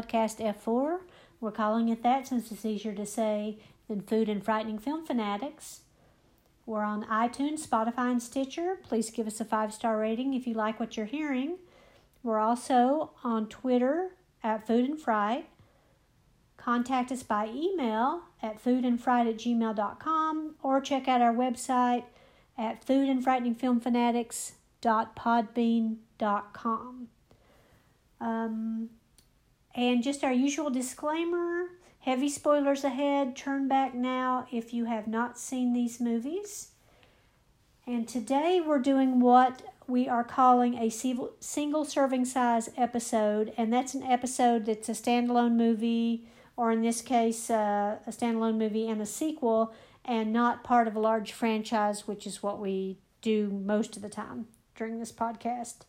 podcast F4. We're calling it that since it's easier to say than Food and Frightening Film Fanatics. We're on iTunes, Spotify, and Stitcher. Please give us a five star rating if you like what you're hearing. We're also on Twitter at Food and Fright. Contact us by email at foodandfright at gmail.com or check out our website at foodandfrighteningfilmfanatics.podbean.com. Um, and just our usual disclaimer heavy spoilers ahead. Turn back now if you have not seen these movies. And today we're doing what we are calling a single serving size episode, and that's an episode that's a standalone movie or in this case, uh, a standalone movie and a sequel, and not part of a large franchise, which is what we do most of the time during this podcast.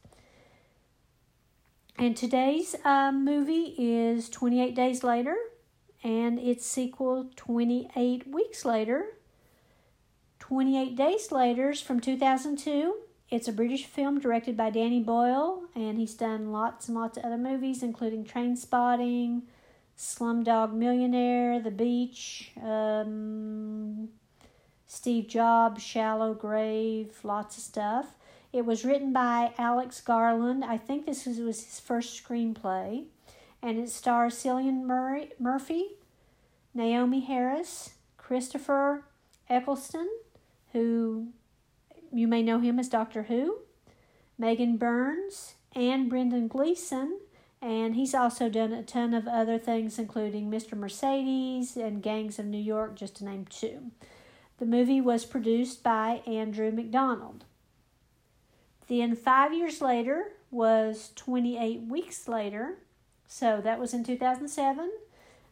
And today's uh, movie is 28 Days Later, and its sequel, 28 Weeks Later. 28 Days Later is from 2002. It's a British film directed by Danny Boyle, and he's done lots and lots of other movies, including Trainspotting, Slumdog Millionaire, The Beach, um, Steve Jobs, Shallow Grave, lots of stuff. It was written by Alex Garland. I think this was his first screenplay. And it stars Cillian Murray, Murphy, Naomie Harris, Christopher Eccleston, who you may know him as Doctor Who, Megan Burns, and Brendan Gleeson, and he's also done a ton of other things, including Mr. Mercedes and Gangs of New York, just to name two. The movie was produced by Andrew McDonald. Then, five years later, was 28 Weeks Later. So that was in 2007.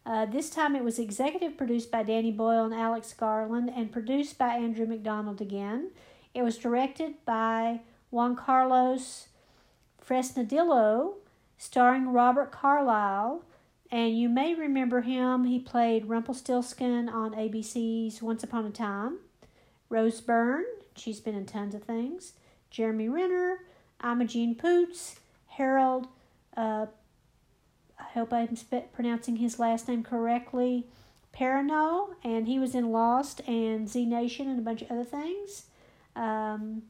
Uh, this time it was executive produced by Danny Boyle and Alex Garland and produced by Andrew McDonald again. It was directed by Juan Carlos Fresnadillo starring Robert Carlyle. And you may remember him. He played Rumpelstiltskin on ABC's Once Upon a Time. Rose Byrne, she's been in tons of things. Jeremy Renner, Imogen Poots, Harold, uh, I hope I'm sp- pronouncing his last name correctly, Perrineau, and he was in Lost and Z Nation and a bunch of other things. Um,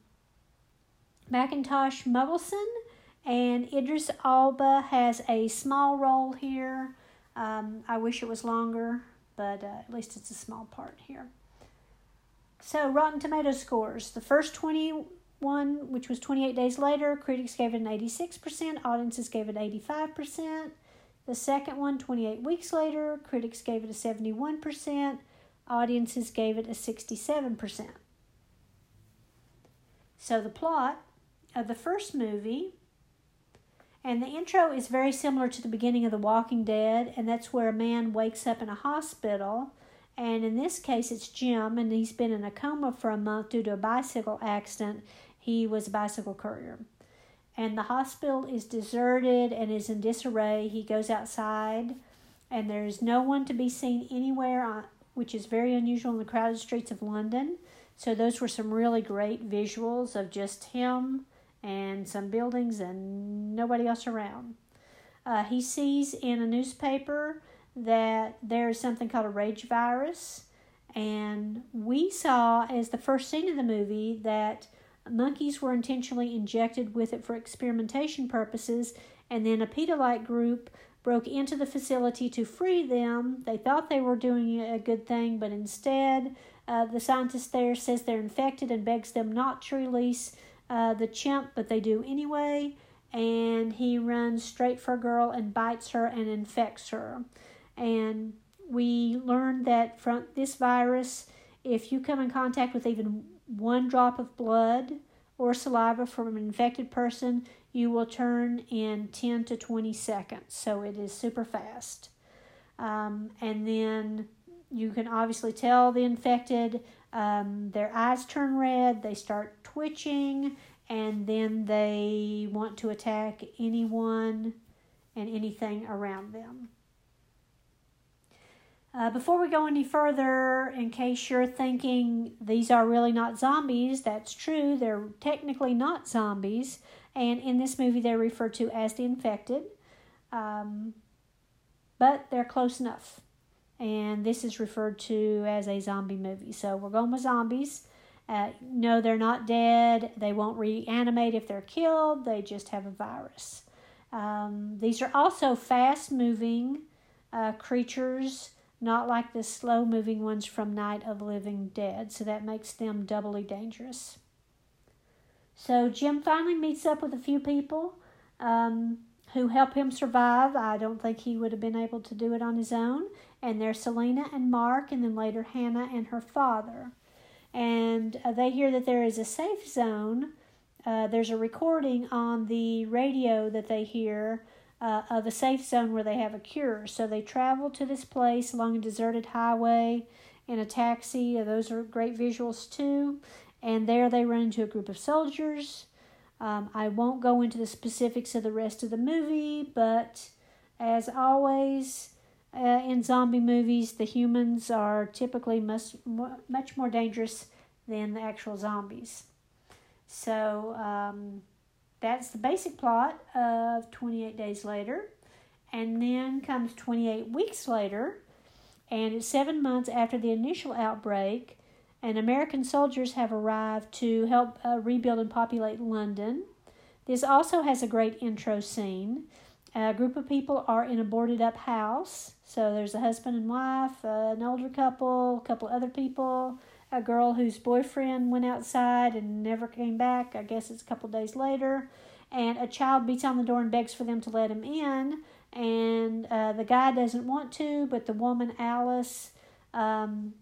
Mackintosh Muggleton, and Idris Elba has a small role here. Um, I wish it was longer, but uh, at least it's a small part here. So, Rotten Tomato scores. The first 21, which was 28 days later, critics gave it an 86%, audiences gave it 85%. The second one, 28 weeks later, critics gave it a 71%, audiences gave it a 67%. So, the plot of the first movie and the intro is very similar to the beginning of The Walking Dead, and that's where a man wakes up in a hospital. And in this case, it's Jim, and he's been in a coma for a month due to a bicycle accident. He was a bicycle courier. And the hospital is deserted and is in disarray. He goes outside, and there's no one to be seen anywhere, which is very unusual in the crowded streets of London. So, those were some really great visuals of just him and some buildings and nobody else around. Uh, he sees in a newspaper that there is something called a rage virus, and we saw as the first scene of the movie that monkeys were intentionally injected with it for experimentation purposes, and then a Pedialyte group broke into the facility to free them. They thought they were doing a good thing, but instead, uh, the scientist there says they're infected and begs them not to release uh, the chimp, but they do anyway. And he runs straight for a girl and bites her and infects her. And we learned that from this virus, if you come in contact with even one drop of blood or saliva from an infected person, you will turn in 10 to 20 seconds. So it is super fast. Um, and then you can obviously tell the infected, um, their eyes turn red, they start twitching, and then they want to attack anyone and anything around them. Uh, before we go any further, in case you're thinking these are really not zombies, that's true. They're technically not zombies, and in this movie they're referred to as the infected. Um, but they're close enough. And this is referred to as a zombie movie. So we're going with zombies. Uh, no, they're not dead. They won't reanimate if they're killed. They just have a virus. Um, these are also fast moving uh, creatures, not like the slow moving ones from Night of Living Dead. So that makes them doubly dangerous. So Jim finally meets up with a few people um, who help him survive. I don't think he would have been able to do it on his own. And there's Selena and Mark, and then later Hannah and her father. And uh, they hear that there is a safe zone. Uh, there's a recording on the radio that they hear uh, of a safe zone where they have a cure. So they travel to this place along a deserted highway in a taxi. Those are great visuals too. And there they run into a group of soldiers. Um, I won't go into the specifics of the rest of the movie, but as always uh, in zombie movies, the humans are typically much, much more dangerous than the actual zombies. So um, that's the basic plot of 28 Days Later. And then comes 28 weeks later, and it's seven months after the initial outbreak and American soldiers have arrived to help uh, rebuild and populate London. This also has a great intro scene. A group of people are in a boarded up house. So there's a husband and wife, uh, an older couple, a couple other people, a girl whose boyfriend went outside and never came back. I guess it's a couple days later. And a child beats on the door and begs for them to let him in. And uh, the guy doesn't want to, but the woman, Alice, um,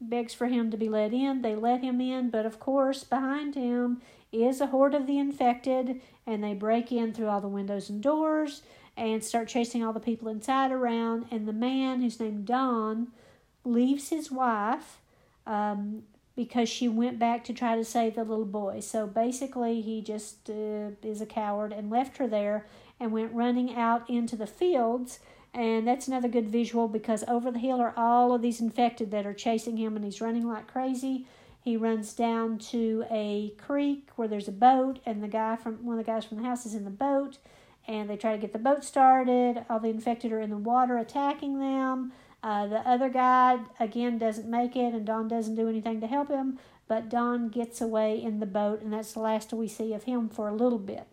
begs for him to be let in. They let him in, but of course, behind him is a horde of the infected, and they break in through all the windows and doors and start chasing all the people inside around. And the man, who's named Don, leaves his wife um, because she went back to try to save the little boy. So basically, he just uh, is a coward and left her there and went running out into the fields and that's another good visual because over the hill are all of these infected that are chasing him, and he's running like crazy. He runs down to a creek where there's a boat, and the guy from one of the guys from the house is in the boat, and they try to get the boat started. All the infected are in the water attacking them. Uh, the other guy again doesn't make it, and Don doesn't do anything to help him. But Don gets away in the boat, and that's the last we see of him for a little bit.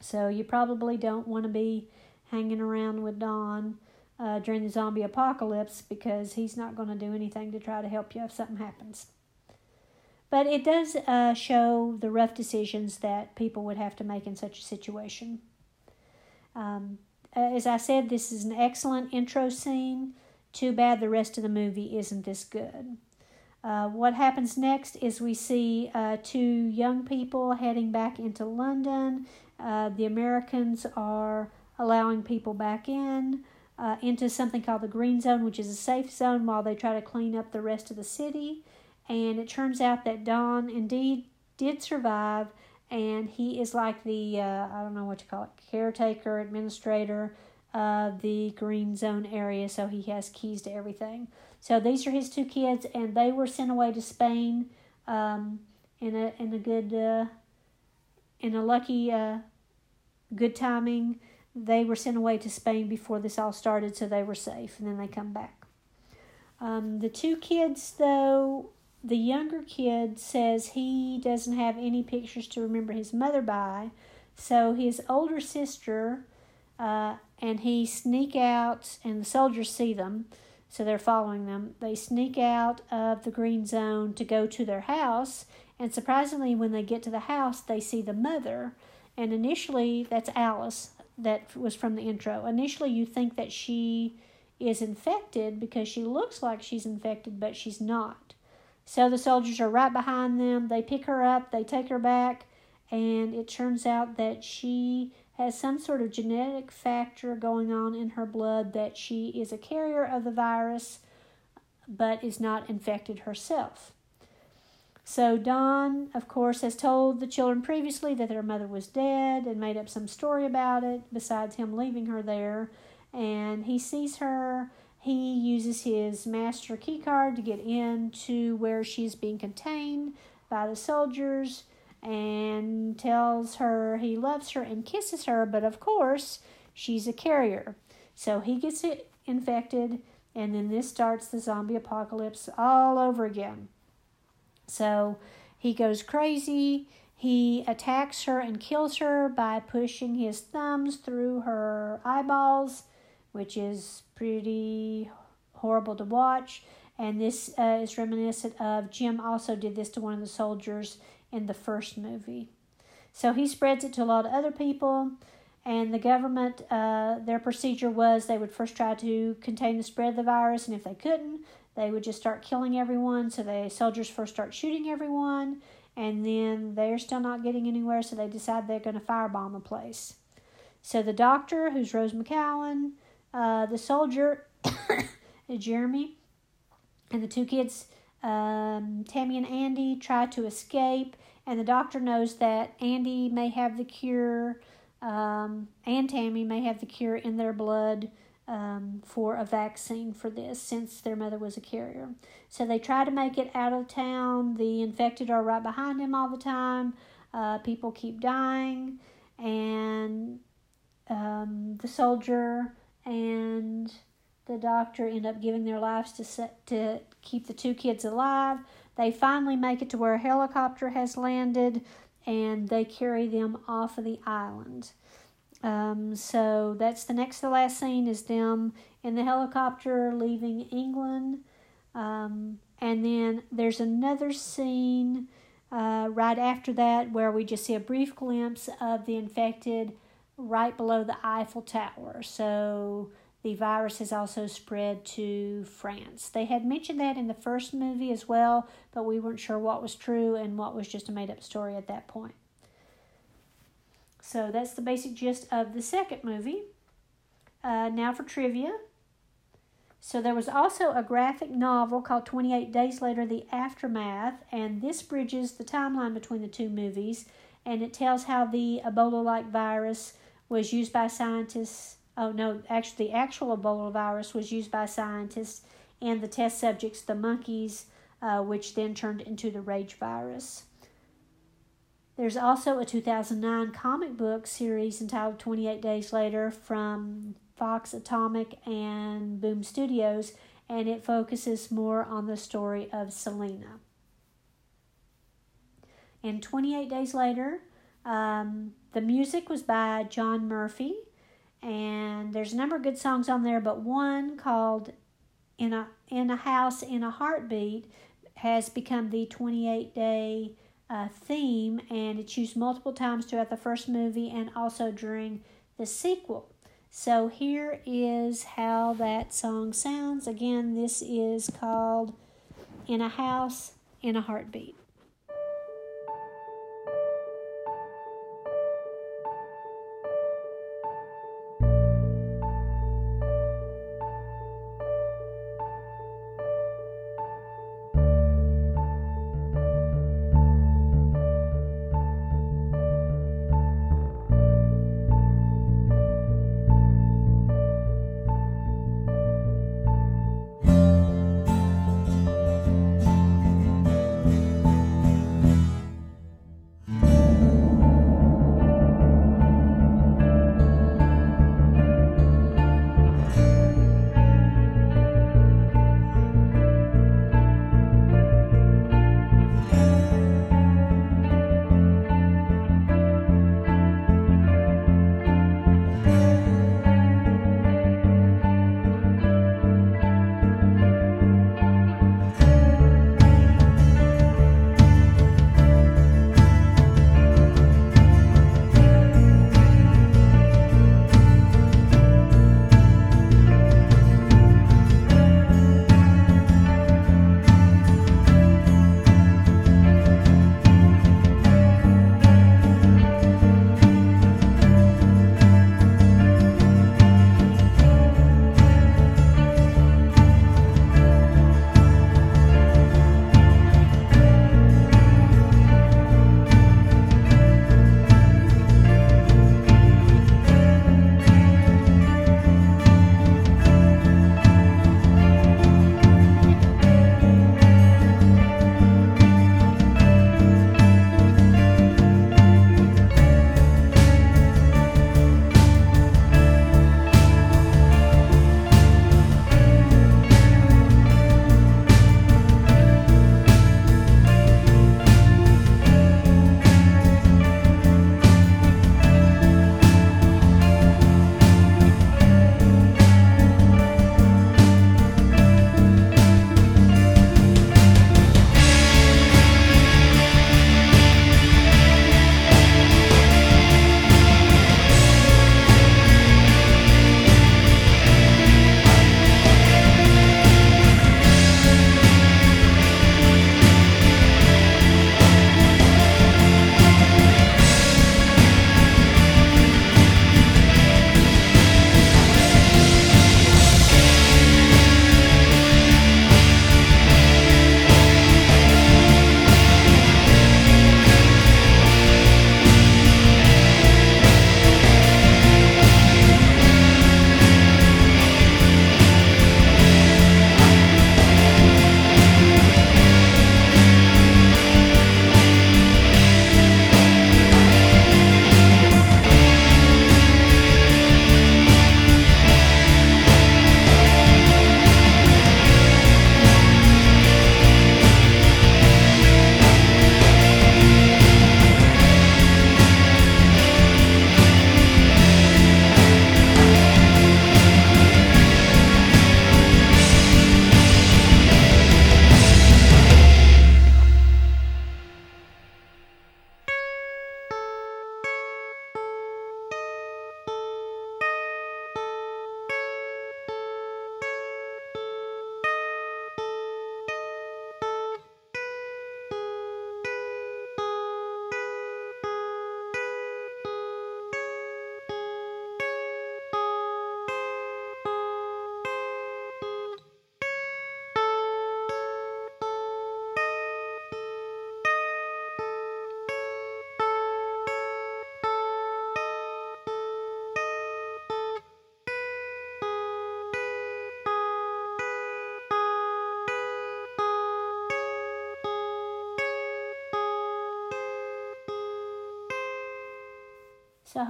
So you probably don't want to be hanging around with Don uh, during the zombie apocalypse because he's not going to do anything to try to help you if something happens. But it does uh, show the rough decisions that people would have to make in such a situation. Um, as I said, this is an excellent intro scene. Too bad the rest of the movie isn't this good. Uh, what happens next is we see uh, two young people heading back into London. Uh, the Americans are allowing people back in uh, into something called the green zone, which is a safe zone while they try to clean up the rest of the city. And it turns out that Don indeed did survive, and he is like the uh, I don't know what you call it caretaker, administrator of the green zone area, so he has keys to everything. So these are his two kids, and they were sent away to Spain um, in a in a good uh, in a lucky uh, good timing they were sent away to Spain before this all started, so they were safe, and then they come back. Um, the two kids, though, the younger kid says he doesn't have any pictures to remember his mother by, so his older sister uh, and he sneak out, and the soldiers see them, so they're following them. They sneak out of the green zone to go to their house, and surprisingly, when they get to the house, they see the mother. And initially, that's Alice, that was from the intro. Initially, you think that she is infected because she looks like she's infected, but she's not. So the soldiers are right behind them. They pick her up, they take her back, and it turns out that she has some sort of genetic factor going on in her blood that she is a carrier of the virus but is not infected herself. So Don, of course, has told the children previously that their mother was dead and made up some story about it, besides him leaving her there. And he sees her. He uses his master key card to get into where she's being contained by the soldiers. and tells her he loves her and kisses her, but of course, she's a carrier. So he gets it infected, and then this starts the zombie apocalypse all over again. So he goes crazy. He attacks her and kills her by pushing his thumbs through her eyeballs, which is pretty horrible to watch. And this uh, is reminiscent of Jim also did this to one of the soldiers in the first movie. So he spreads it to a lot of other people. And the government, uh, their procedure was they would first try to contain the spread of the virus, and if they couldn't, they would just start killing everyone. So the soldiers first start shooting everyone, and then they're still not getting anywhere, so they decide they're going to firebomb the place. So the doctor, who's Rose McGowan, uh, the soldier, Jeremy, and the two kids, um, Tammy and Andy, try to escape. And the doctor knows that Andy may have the cure, um, and Tammy may have the cure in their blood um, for a vaccine for this since their mother was a carrier. So they try to make it out of town. The infected are right behind him all the time. Uh, people keep dying, and um, the soldier and the doctor end up giving their lives to set, to keep the two kids alive. They finally make it to where a helicopter has landed, and they carry them off of the island. Um, so that's the next to the last scene is them in the helicopter leaving England. Um, and then there's another scene uh, right after that where we just see a brief glimpse of the infected right below the Eiffel Tower. So the virus has also spread to France. They had mentioned that in the first movie as well, but we weren't sure what was true and what was just a made up story at that point. So that's the basic gist of the second movie. Uh, now for trivia. So there was also a graphic novel called 28 Days Later The Aftermath, and this bridges the timeline between the two movies, and it tells how the Ebola like virus was used by scientists oh no, actually, the actual Ebola virus was used by scientists and the test subjects, the monkeys, uh, which then turned into the rage virus. There's also a 2009 comic book series entitled 28 Days Later from Fox Atomic and Boom Studios, and it focuses more on the story of Selena. And 28 Days Later, um, the music was by John Murphy, and there's a number of good songs on there, but one called "In a In a House in a Heartbeat" has become the 28 day uh, theme, and it's used multiple times throughout the first movie and also during the sequel. So here is how that song sounds. Again, this is called "In a House in a Heartbeat."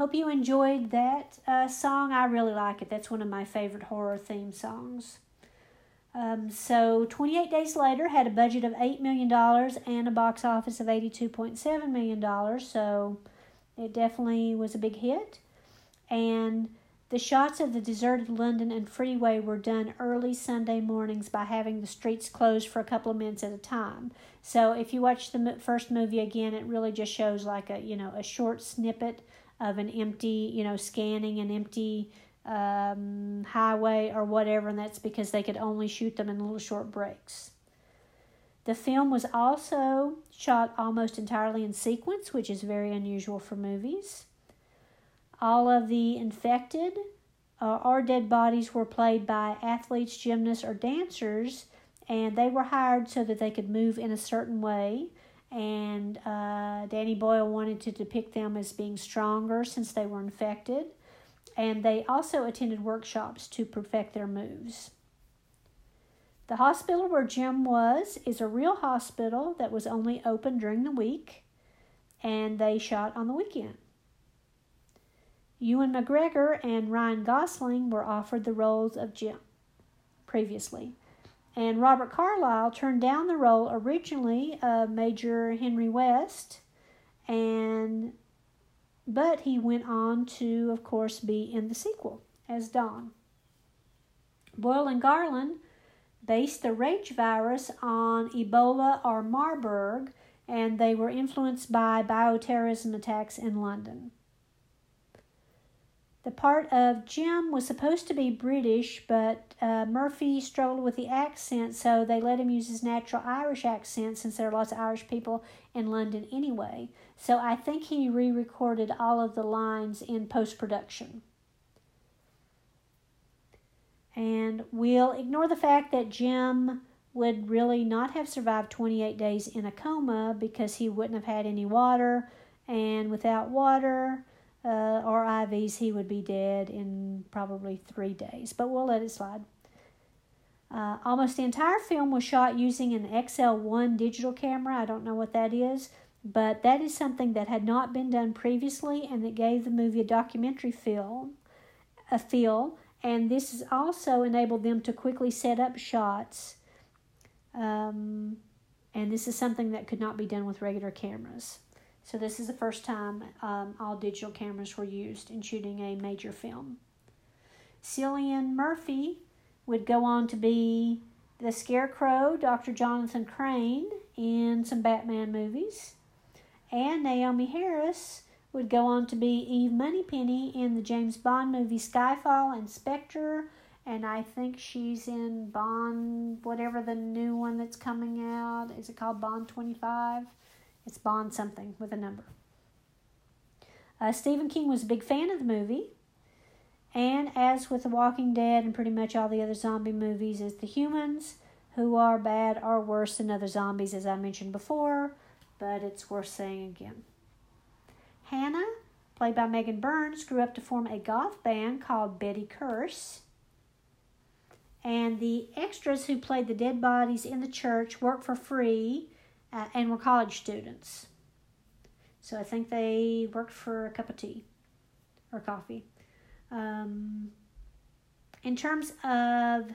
Hope you enjoyed that uh, song. I really like it. That's one of my favorite horror theme songs. Um, so 28 Days Later had a budget of $8 million and a box office of $82.7 million. So it definitely was a big hit. And the shots of the deserted London and freeway were done early Sunday mornings by having the streets closed for a couple of minutes at a time. So if you watch the first movie again, it really just shows like a you know a short snippet of an empty you know scanning an empty um, highway or whatever, and that's because they could only shoot them in little short breaks. The film was also shot almost entirely in sequence, which is very unusual for movies. All of the infected uh, or dead bodies were played by athletes, gymnasts, or dancers, and they were hired so that they could move in a certain way. And uh, Danny Boyle wanted to depict them as being stronger since they were infected. And they also attended workshops to perfect their moves. The hospital where Jim was is a real hospital that was only open during the week, and they shot on the weekend. Ewan McGregor and Ryan Gosling were offered the roles of Jim previously. And Robert Carlyle turned down the role originally of Major Henry West, and but he went on to, of course, be in the sequel as Don. Boyle and Garland based the rage virus on Ebola or Marburg, and they were influenced by bioterrorism attacks in London. The part of Jim was supposed to be British, but uh, Murphy struggled with the accent, so they let him use his natural Irish accent since there are lots of Irish people in London anyway. So I think he re recorded all of the lines in post production. And we'll ignore the fact that Jim would really not have survived 28 days in a coma because he wouldn't have had any water, and without water, uh, or IVs, he would be dead in probably three days. But we'll let it slide. Uh, almost the entire film was shot using an XL1 digital camera. I don't know what that is, but that is something that had not been done previously and that gave the movie a documentary feel. A feel, and this has also enabled them to quickly set up shots. Um, and this is something that could not be done with regular cameras. So this is the first time um, all digital cameras were used in shooting a major film. Cillian Murphy would go on to be the Scarecrow, Dr. Jonathan Crane, in some Batman movies. And Naomie Harris would go on to be Eve Moneypenny in the James Bond movie Skyfall and Spectre. And I think she's in Bond, whatever the new one that's coming out. Is it called Bond 25? It's Bond something with a number. Uh, Stephen King was a big fan of the movie. And as with The Walking Dead and pretty much all the other zombie movies, is the humans who are bad are worse than other zombies, as I mentioned before, but it's worth saying again. Hannah, played by Megan Burns, grew up to form a goth band called Betty Curse. And the extras who played the dead bodies in the church worked for free uh, and were college students. So I think they worked for a cup of tea or coffee. Um, in terms of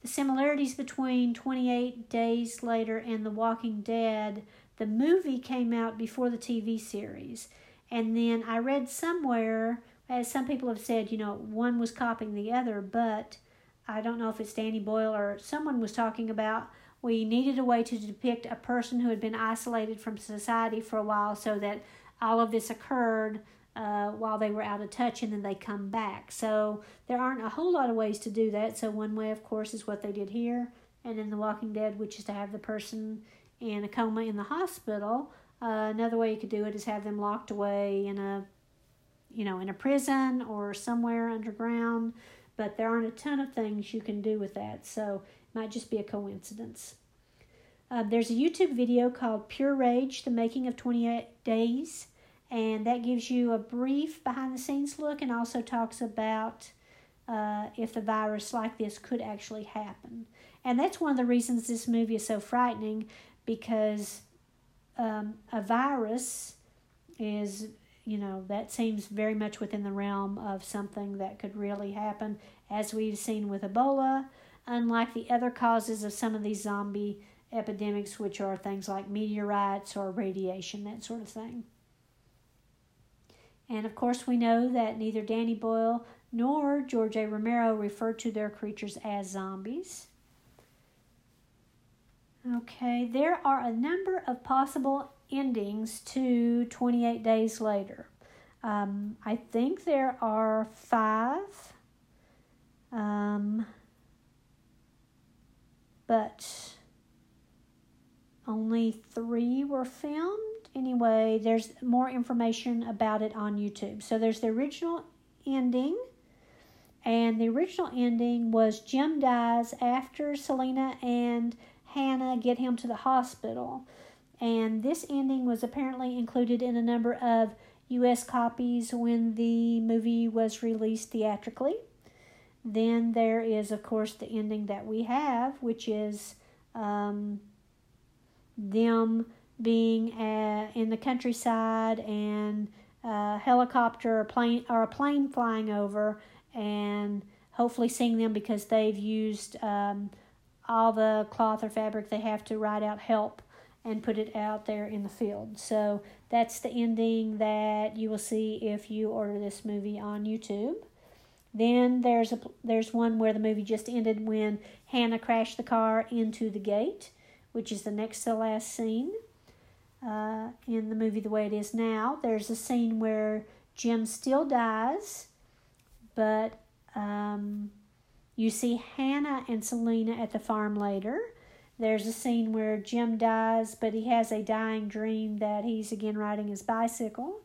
the similarities between 28 Days Later and The Walking Dead, the movie came out before the TV series. And then I read somewhere, as some people have said, you know, one was copying the other, but I don't know if it's Danny Boyle or someone was talking about we needed a way to depict a person who had been isolated from society for a while so that all of this occurred uh, while they were out of touch and then they come back. So there aren't a whole lot of ways to do that. So one way, of course, is what they did here and in The Walking Dead, which is to have the person in a coma in the hospital. Uh, another way you could do it is have them locked away in a, you know, in a prison or somewhere underground. But there aren't a ton of things you can do with that. So it might just be a coincidence. Uh, there's a YouTube video called Pure Rage The Making of 28 Days, and that gives you a brief behind the scenes look and also talks about uh, if the virus like this could actually happen. And that's one of the reasons this movie is so frightening because um, a virus is you know, that seems very much within the realm of something that could really happen, as we've seen with Ebola, unlike the other causes of some of these zombie epidemics, which are things like meteorites or radiation, that sort of thing. And of course, we know that neither Danny Boyle nor George A. Romero referred to their creatures as zombies. Okay, there are a number of possible endings to 28 Days Later. Um, I think there are five, um, but only three were filmed. Anyway, there's more information about it on YouTube. So there's the original ending, and the original ending was Jim dies after Selena and Hannah get him to the hospital. And this ending was apparently included in a number of U.S. copies when the movie was released theatrically. Then there is, of course, the ending that we have, which is um, them being uh, in the countryside and a helicopter or plane or a plane flying over, and hopefully seeing them because they've used um, all the cloth or fabric they have to write out help and put it out there in the field. So that's the ending that you will see if you order this movie on YouTube. Then there's a there's one where the movie just ended when Hannah crashed the car into the gate, which is the next to last scene uh, in the movie the way it is now. There's a scene where Jim still dies, but um, you see Hannah and Selena at the farm later. There's a scene where Jim dies, but he has a dying dream that he's again riding his bicycle.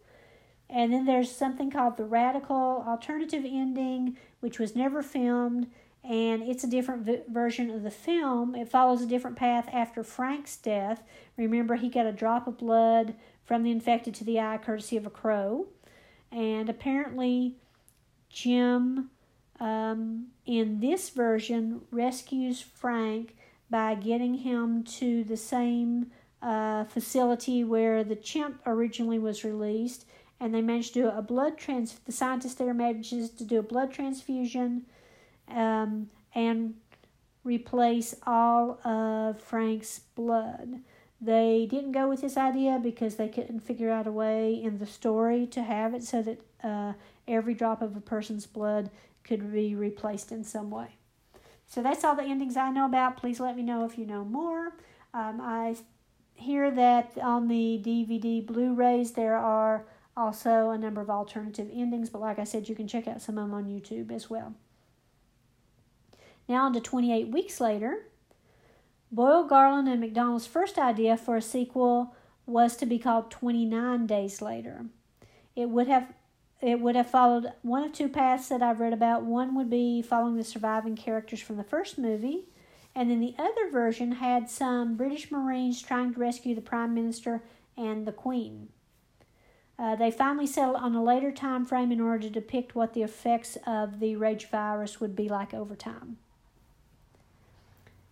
And then there's something called the Radical Alternative Ending, which was never filmed, and it's a different v- version of the film. It follows a different path after Frank's death. Remember, he got a drop of blood from the infected to the eye, courtesy of a crow. And apparently, Jim um, in this version rescues Frank by getting him to the same uh, facility where the chimp originally was released, and they managed to do a blood trans. The scientist there manages to do a blood transfusion, um, and replace all of Frank's blood. They didn't go with this idea because they couldn't figure out a way in the story to have it so that uh, every drop of a person's blood could be replaced in some way. So that's all the endings I know about. Please let me know if you know more. Um, I hear that on the DVD Blu rays there are also a number of alternative endings, but like I said, you can check out some of them on YouTube as well. Now, on to 28 weeks later. Boyle, Garland, and McDonald's first idea for a sequel was to be called 29 Days Later. It would have it would have followed one of two paths that I've read about. One would be following the surviving characters from the first movie, and then the other version had some British Marines trying to rescue the Prime Minister and the Queen. Uh, they finally settled on a later time frame in order to depict what the effects of the rage virus would be like over time.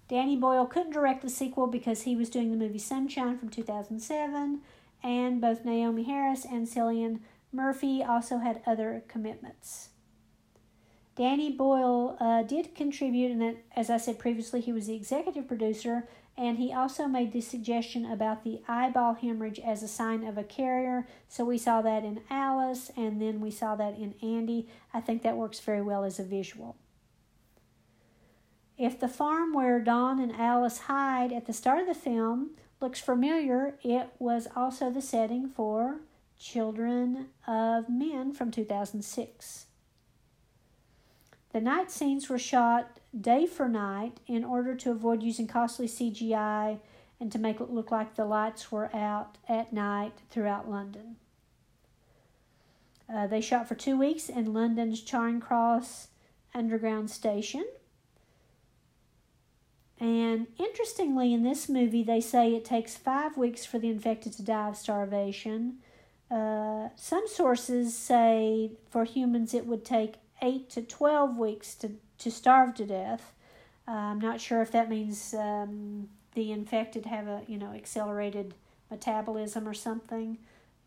Danny Boyle couldn't direct the sequel because he was doing the movie Sunshine from 2007, and both Naomie Harris and Cillian Murphy also had other commitments. Danny Boyle uh, did contribute, and as I said previously, he was the executive producer, and he also made the suggestion about the eyeball hemorrhage as a sign of a carrier. So we saw that in Alice, and then we saw that in Andy. I think that works very well as a visual. If the farm where Don and Alice hide at the start of the film looks familiar, it was also the setting for Children of Men from 2006. The night scenes were shot day for night in order to avoid using costly CGI and to make it look like the lights were out at night throughout London. Uh, they shot for two weeks in London's Charing Cross Underground Station. And interestingly, in this movie, they say it takes five weeks for the infected to die of starvation. Uh, some sources say for humans it would take 8 to 12 weeks to, to starve to death. Uh, I'm not sure if that means um, the infected have a you know accelerated metabolism or something,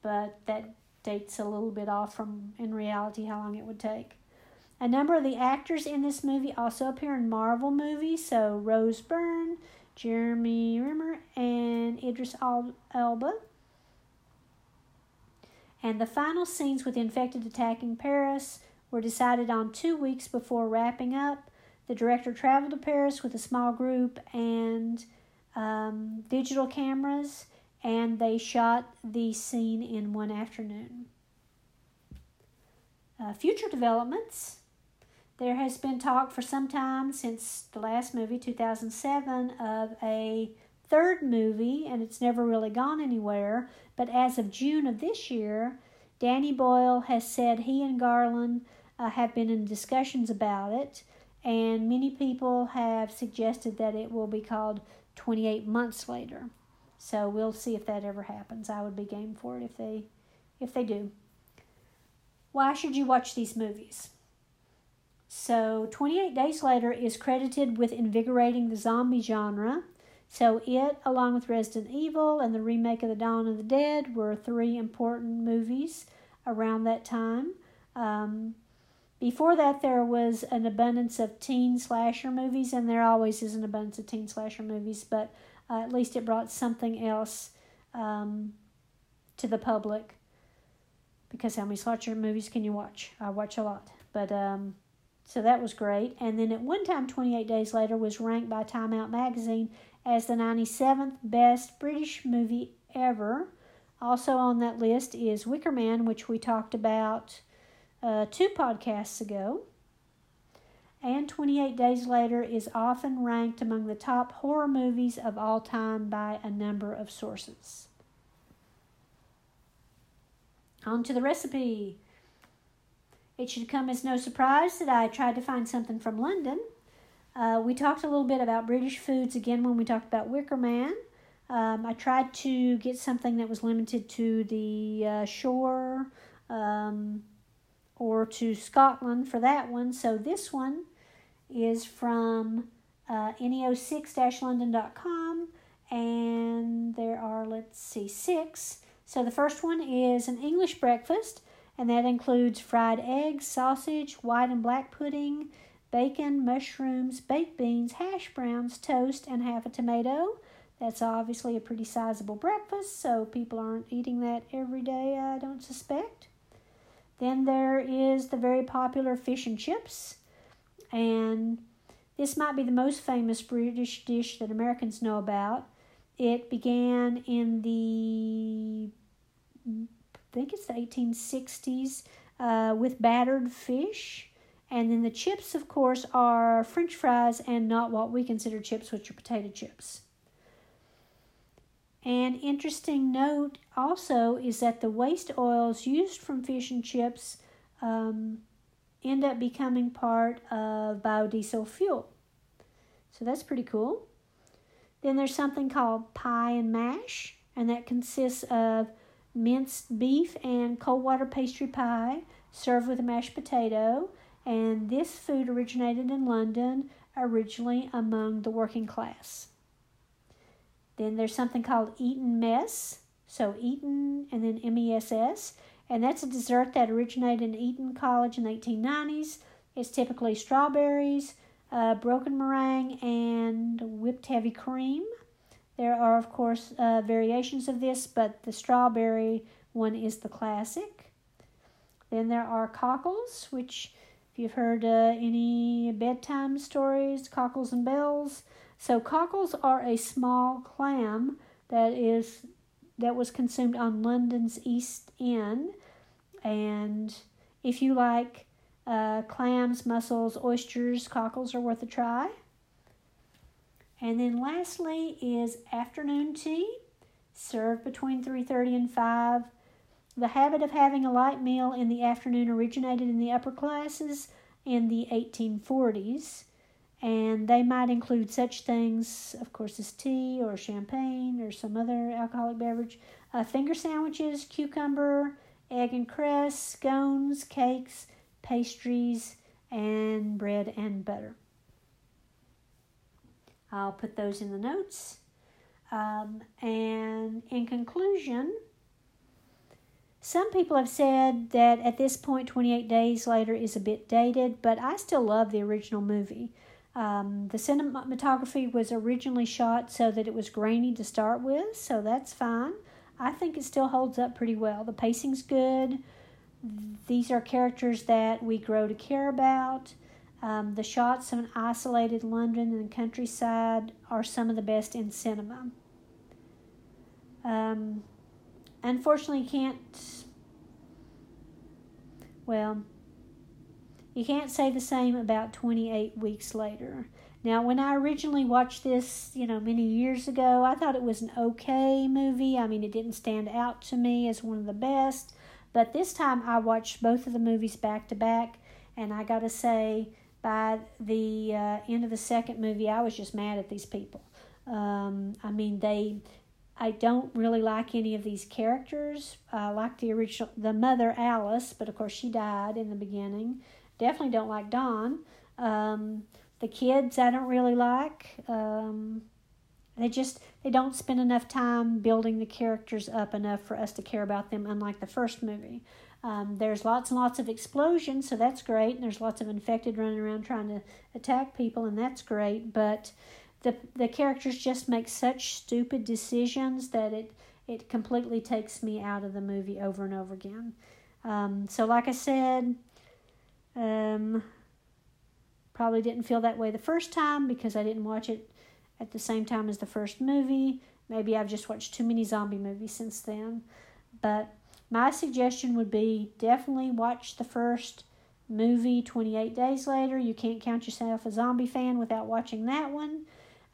but that dates a little bit off from in reality how long it would take. A number of the actors in this movie also appear in Marvel movies, so Rose Byrne, Jeremy Renner, and Idris Elba. And the final scenes with the infected attacking Paris were decided on two weeks before wrapping up. The director traveled to Paris with a small group and um, digital cameras, and they shot the scene in one afternoon. Uh, future developments. There has been talk for some time since the last movie, 2007, of a third movie, and it's never really gone anywhere. But as of June of this year, Danny Boyle has said he and Garland uh, have been in discussions about it, and many people have suggested that it will be called 28 months later. So we'll see if that ever happens. I would be game for it if they if they do. Why should you watch these movies? So 28 Days Later is credited with invigorating the zombie genre. So it, along with Resident Evil and the remake of The Dawn of the Dead, were three important movies around that time. Um, before that, there was an abundance of teen slasher movies, and there always is an abundance of teen slasher movies, but uh, at least it brought something else um, to the public. Because how many slasher movies can you watch? I watch a lot. But, um, so that was great. And then at one time, 28 Days Later, was ranked by Time Out Magazine as the 97th best British movie ever. Also on that list is Wicker Man, which we talked about uh, two podcasts ago. And 28 Days Later is often ranked among the top horror movies of all time by a number of sources. On to the recipe. It should come as no surprise that I tried to find something from London. Uh, we talked a little bit about British foods again when we talked about Wicker Man. Um, I tried to get something that was limited to the uh, shore, um, or to Scotland for that one. So this one is from uh, neo6-london.com and there are, let's see, six. So the first one is an English breakfast and that includes fried eggs, sausage, white and black pudding, bacon, mushrooms, baked beans, hash browns, toast, and half a tomato. That's obviously a pretty sizable breakfast, so people aren't eating that every day, I don't suspect. Then there is the very popular fish and chips, and this might be the most famous British dish that Americans know about. It began in the, I think it's the 1860s, uh, with battered fish. And then the chips, of course, are french fries and not what we consider chips, which are potato chips. An interesting note also is that the waste oils used from fish and chips um, end up becoming part of biodiesel fuel. So that's pretty cool. Then there's something called pie and mash, and that consists of minced beef and cold water pastry pie served with a mashed potato. And this food originated in London, originally among the working class. Then there's something called Eton Mess. So Eaton and then M E S S. And that's a dessert that originated in Eton College in the 1890s. It's typically strawberries, uh, broken meringue, and whipped heavy cream. There are, of course, uh, variations of this, but the strawberry one is the classic. Then there are cockles, which, if you've heard uh, any bedtime stories, cockles and bells, so cockles are a small clam that is that was consumed on London's East End, and if you like uh, clams, mussels, oysters, cockles are worth a try. And then lastly is afternoon tea, served between 3:30 and 5. The habit of having a light meal in the afternoon originated in the upper classes in the 1840s and they might include such things, of course, as tea or champagne or some other alcoholic beverage, uh, finger sandwiches, cucumber, egg and cress, scones, cakes, pastries, and bread and butter. I'll put those in the notes. Um, and in conclusion, some people have said that at this point, 28 Days Later is a bit dated, but I still love the original movie. Um, the cinematography was originally shot so that it was grainy to start with, so that's fine. I think it still holds up pretty well. The pacing's good. These are characters that we grow to care about. Um, the shots of an isolated London and countryside are some of the best in cinema. Um, unfortunately, can't. Well, you can't say the same about 28 weeks later. Now, when I originally watched this, you know, many years ago, I thought it was an okay movie. I mean, it didn't stand out to me as one of the best. But this time I watched both of the movies back to back, and I got to say, by the uh, end of the second movie, I was just mad at these people. Um, I mean, they. I don't really like any of these characters. I like the original, the mother Alice, but of course she died in the beginning. Definitely don't like Don. Um, the kids I don't really like. Um, they just they don't spend enough time building the characters up enough for us to care about them. Unlike the first movie, um, there's lots and lots of explosions, so that's great. And there's lots of infected running around trying to attack people, and that's great. But the the characters just make such stupid decisions that it it completely takes me out of the movie over and over again. Um, so, like I said, um, probably didn't feel that way the first time because I didn't watch it at the same time as the first movie. Maybe I've just watched too many zombie movies since then. But my suggestion would be definitely watch the first movie 28 days later. You can't count yourself a zombie fan without watching that one.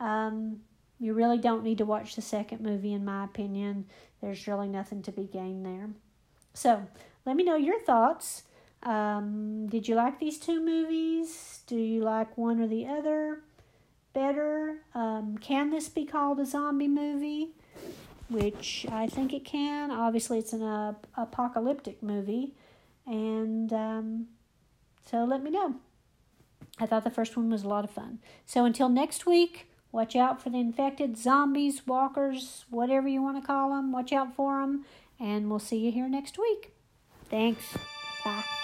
Um, you really don't need to watch the second movie, in my opinion. There's really nothing to be gained there. So, let me know your thoughts. Um, did you like these two movies? Do you like one or the other? better. Um, can this be called a zombie movie? Which I think it can. Obviously, it's an uh, apocalyptic movie. And um, so let me know. I thought the first one was a lot of fun. So until next week, watch out for the infected zombies, walkers, whatever you want to call them. Watch out for them. And we'll see you here next week. Thanks. Bye.